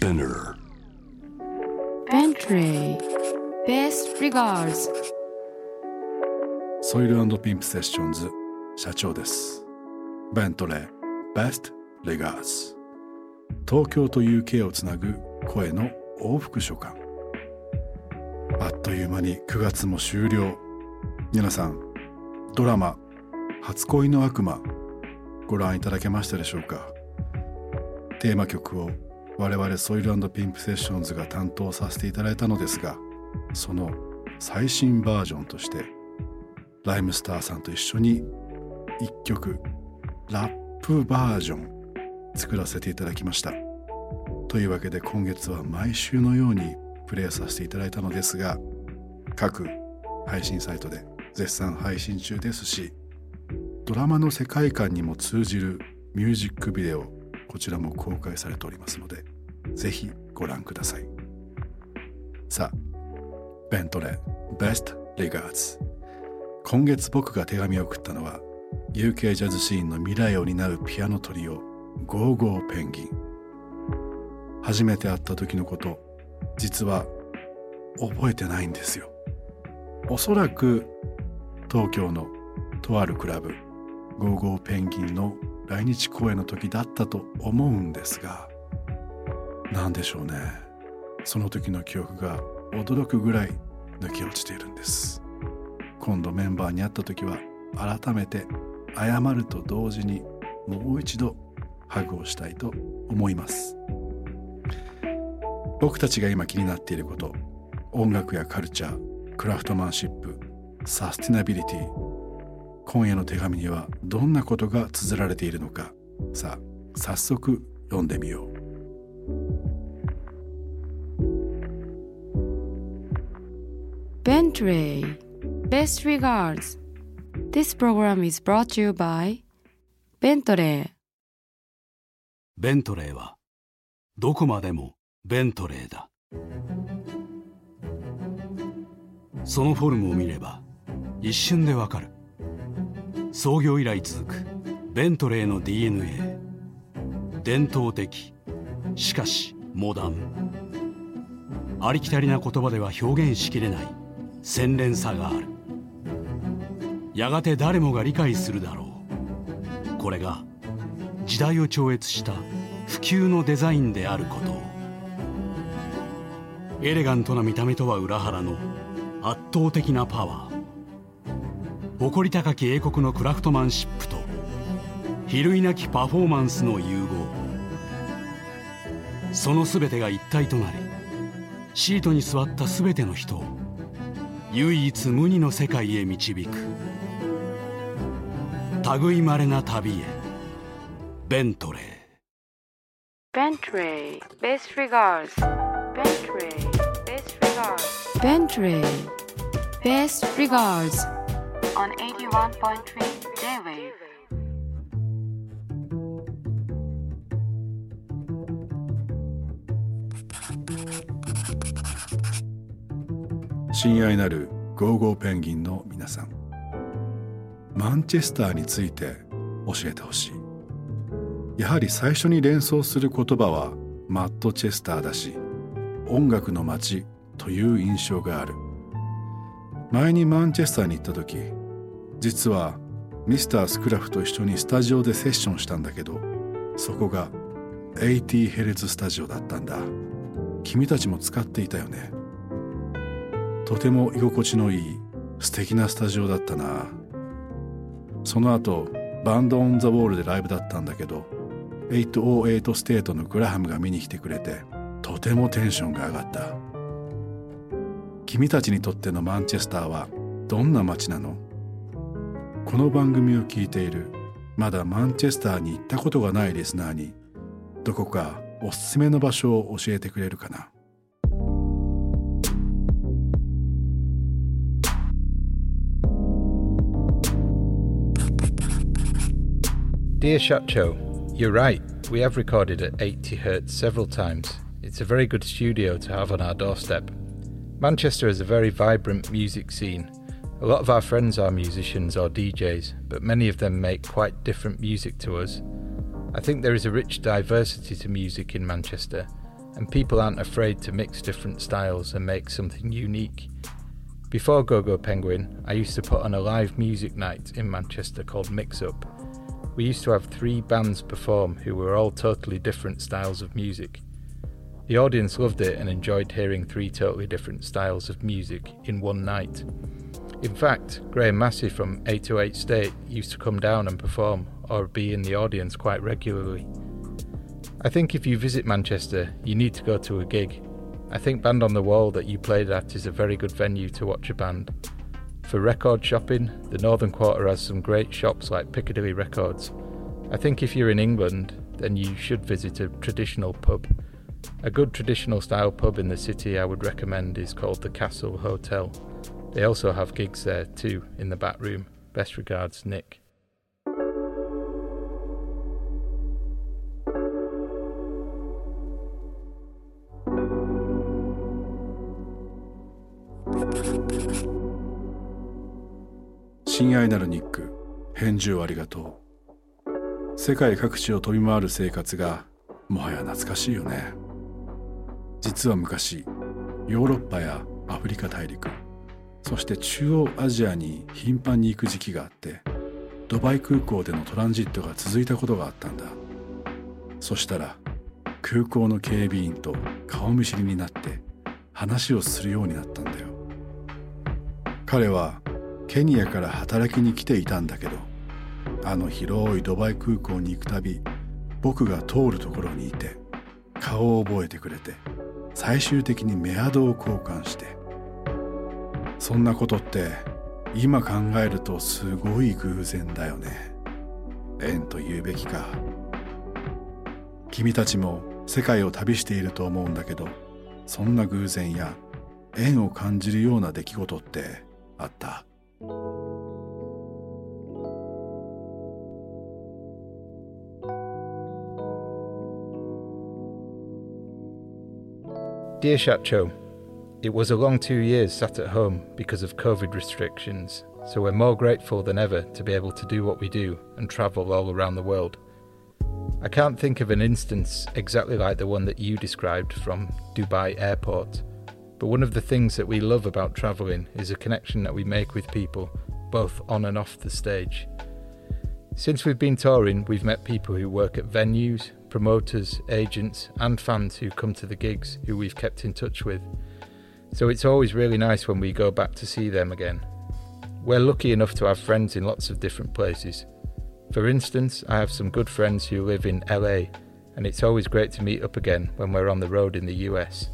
Spinner. Bentley Best regards. ソイルピンプセッションズ社長です。ベントレー Best Regards. 東京と UK をつなぐ声の往復書簡。あっという間に9月も終了。皆さんドラマ「初恋の悪魔」ご覧いただけましたでしょうか？テーマ曲を我々ソイルピンプセッションズが担当させていただいたのですがその最新バージョンとしてライムスターさんと一緒に1曲ラップバージョン作らせていただきました。というわけで今月は毎週のようにプレイさせていただいたのですが各配信サイトで絶賛配信中ですしドラマの世界観にも通じるミュージックビデオこちらも公開されておりますのでぜひご覧ください。さあベントレー Best Regards 今月僕が手紙を送ったのは UK ジャズシーンの未来を担うピアノトリオゴーゴーペンギン。初めて会った時のこと実は覚えてないんですよ。おそらく東京のとあるクラブゴーゴーペンギンの来日公演の時だったと思うんですが何でしょうね。その時の記憶が驚くぐらい抜け落ちているんです。今度メンバーに会った時は改めて謝ると同時にもう一度ハグをしたいと思います。僕たちが今気になっていること音楽やカルチャークラフトマンシップサスティナビリティ今夜の手紙にはどんなことが綴られているのかさあ早速読んでみよう「Bentley. Best regards. This program is brought to you by ベントレーベントレーはどこまでもベントレーだ。そのフォルムを見れば一瞬でわかる。創業以来続くベントレーの DNA 伝統的しかしモダン。ありきたりな言葉では表現しきれない洗練さがある。やがて誰もが理解するだろう。これが時代を超越した普及のデザインであること。をエレガントな見た目とは裏腹の圧倒的なパワー。誇り高き英国のクラフトマンシップと比類なきパフォーマンスの融合。その全てが一体となりシートに座った全ての人を唯一無二の世界へ導く類まれな旅へベントレー Bentley Best regards Bentley Best regards Bentley Best regards on 81.3 J-Wave 親愛なるゴーゴーペンギンの皆さん。マンチェスターについて教えてほしい。やはり最初に連想する言葉はマッドチェスターだし音楽の街という印象がある。前にマンチェスターに行った時実はミスタースクラフと一緒にスタジオでセッションしたんだけどそこが80ヘルツスタジオだったんだ。君たちも使っていたよね。とても居心地のいい素敵なスタジオだったな。その後バンド・オン・ザ・ウォールでライブだったんだけど808ステートのグラハムが見に来てくれてとてもテンションが上がった。君たちにとってのマンチェスターはどんな街なの？この番組を聞いているまだマンチェスターに行ったことがないリスナーにどこかおすすめの場所を教えてくれるかな？Dear Shacho, you're right. We have recorded at 80 Hz several times. It's a very good studio to have on our doorstep. Manchester has a very vibrant music scene A lot of our friends are musicians or DJs, but many of them make quite different music to us. I think there is a rich diversity to music in Manchester, and people aren't afraid to mix different styles and make something unique. Before Go Go Penguin, I used to put on a live music night in Manchester called Mix Up. We used to have three bands perform who were all totally different styles of music. The audience loved it and enjoyed hearing three totally different styles of music in one night. In fact, Graham Massey from 808 State used to come down and perform or be in the audience quite regularly. I think if you visit Manchester, you need to go to a gig. I think Band on the Wall that you played at is a very good venue to watch a band. For record shopping, the Northern Quarter has some great shops like Piccadilly Records. I think if you're in England, then you should visit a traditional pub. A good traditional style pub in the city I would recommend is called the Castle Hotel. They also have gigs there too in the back room. Best regards, Nick.「愛なるニック返事をありがとう」世界各地を飛び回る生活がもはや懐かしいよね。実は昔ヨーロッパやアフリカ大陸そして中央アジアに頻繁に行く時期があってドバイ空港でのトランジットが続いたことがあったんだ。そしたら空港の警備員と顔見知りになって話をするようになったんだよ。彼はケニアから働きに来ていたんだけどあの広いドバイ空港に行くたび僕が通るところにいて顔を覚えてくれて最終的にメアドを交換して。そんなことって今考えるとすごい偶然だよね。縁と言うべきか。君たちも世界を旅していると思うんだけどそんな偶然や縁を感じるような出来事ってあった？Dear Shacho, it was a long two years sat at home because of COVID restrictions, so we're more grateful than ever to be able to do what we do and travel all around the world. I can't think of an instance exactly like the one that you described from Dubai Airport, but one of the things that we love about travelling is a connection that we make with people, both on and off the stage. Since we've been touring, we've met people who work at venues, promoters, agents, and fans who come to the gigs who we've kept in touch with. So it's always really nice when we go back to see them again. We're lucky enough to have friends in lots of different places. For instance, I have some good friends who live in LA, and it's always great to meet up again when we're on the road in the US.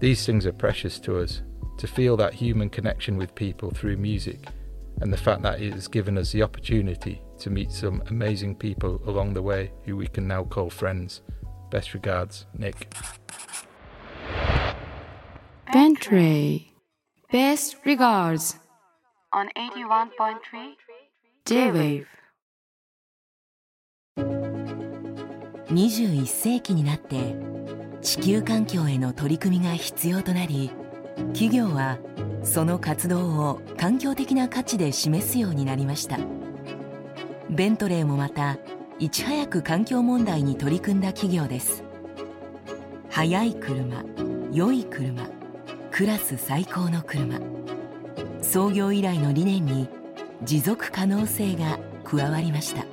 These things are precious to us, to feel that human connection with people through music, and the fact that it has given us the opportunity to meet some amazing people along the way who we can now call friends. Best regards, Nick. Bentley. Best regards. On 81.3 J-Wave. 21世紀になって地球環境への取り組みが必要となり 企業はその活動を環境的な価値で示すようになりました。ベントレーもまたいち早く環境問題に取り組んだ企業です。速い車良い車クラス最高の車。創業以来の理念に持続可能性が加わりました。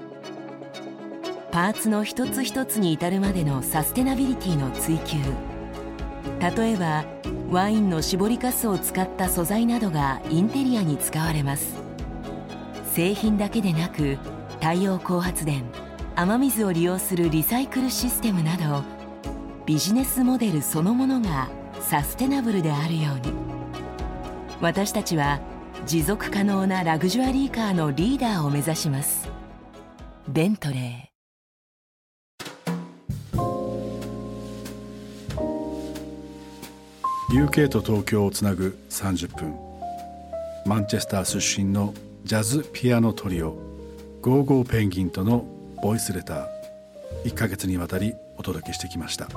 パーツの一つ一つに至るまでのサステナビリティの追求。例えばワインの搾りかすを使った素材などがインテリアに使われます。製品だけでなく太陽光発電雨水を利用するリサイクルシステムなどビジネスモデルそのものがサステナブルであるように。私たちは持続可能なラグジュアリーカーのリーダーを目指します。ベントレー。UK と東京をつなぐ30分マンチェスター出身のジャズピアノトリオゴーゴーペンギンとのボイスレター。1ヶ月にわたりお届けしてきました。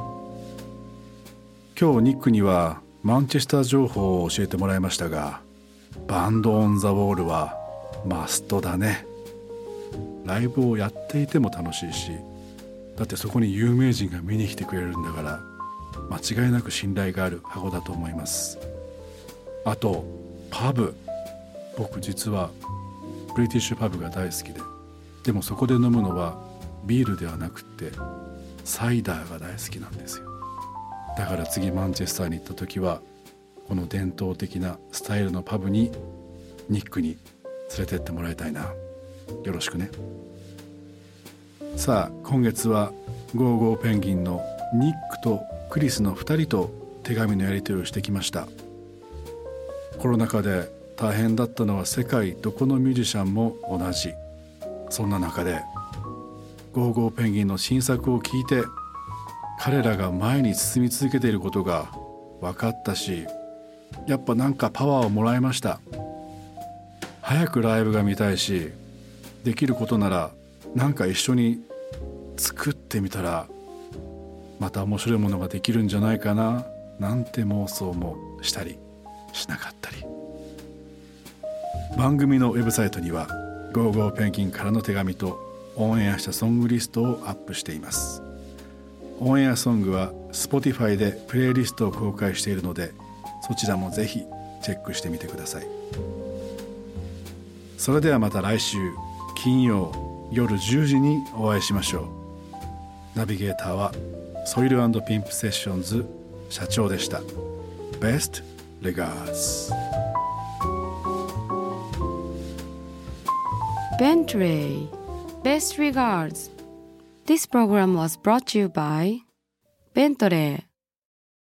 今日ニックにはマンチェスター情報を教えてもらいましたがバンド・オン・ザ・ウォールはマストだね。ライブをやっていても楽しいしだってそこに有名人が見に来てくれるんだから間違いなく信頼がある箱だと思います。あとパブ。僕実はブリティッシュパブが大好きで。でもそこで飲むのはビールではなくってサイダーが大好きなんですよ。だから次マンチェスターに行った時はこの伝統的なスタイルのパブにニックに連れてってもらいたいな。よろしくね。さあ今月はゴーゴーペンギンのニックとクリスの2人と手紙のやり取りをしてきました。コロナ禍で大変だったのは世界どこのミュージシャンも同じ。そんな中でゴーゴーペンギンの新作を聞いて彼らが前に進み続けていることが分かったしやっぱなんかパワーをもらいました。早くライブが見たいしできることならなんか一緒に作ってみたらまた面白いものができるんじゃないかななんて妄想もしたりしなかったり。番組のウェブサイトには「ゴーゴーペンギンからの手紙」とオンエアしたソングリストをアップしています。オンエアソングは Spotify でプレイリストを公開しているのでそちらもぜひチェックしてみてください。それではまた来週金曜夜10時にお会いしましょう。ナビゲーターはソイルピンプセッションズ社長でした Best regards Bentley Best regards This program was brought to you by Bentley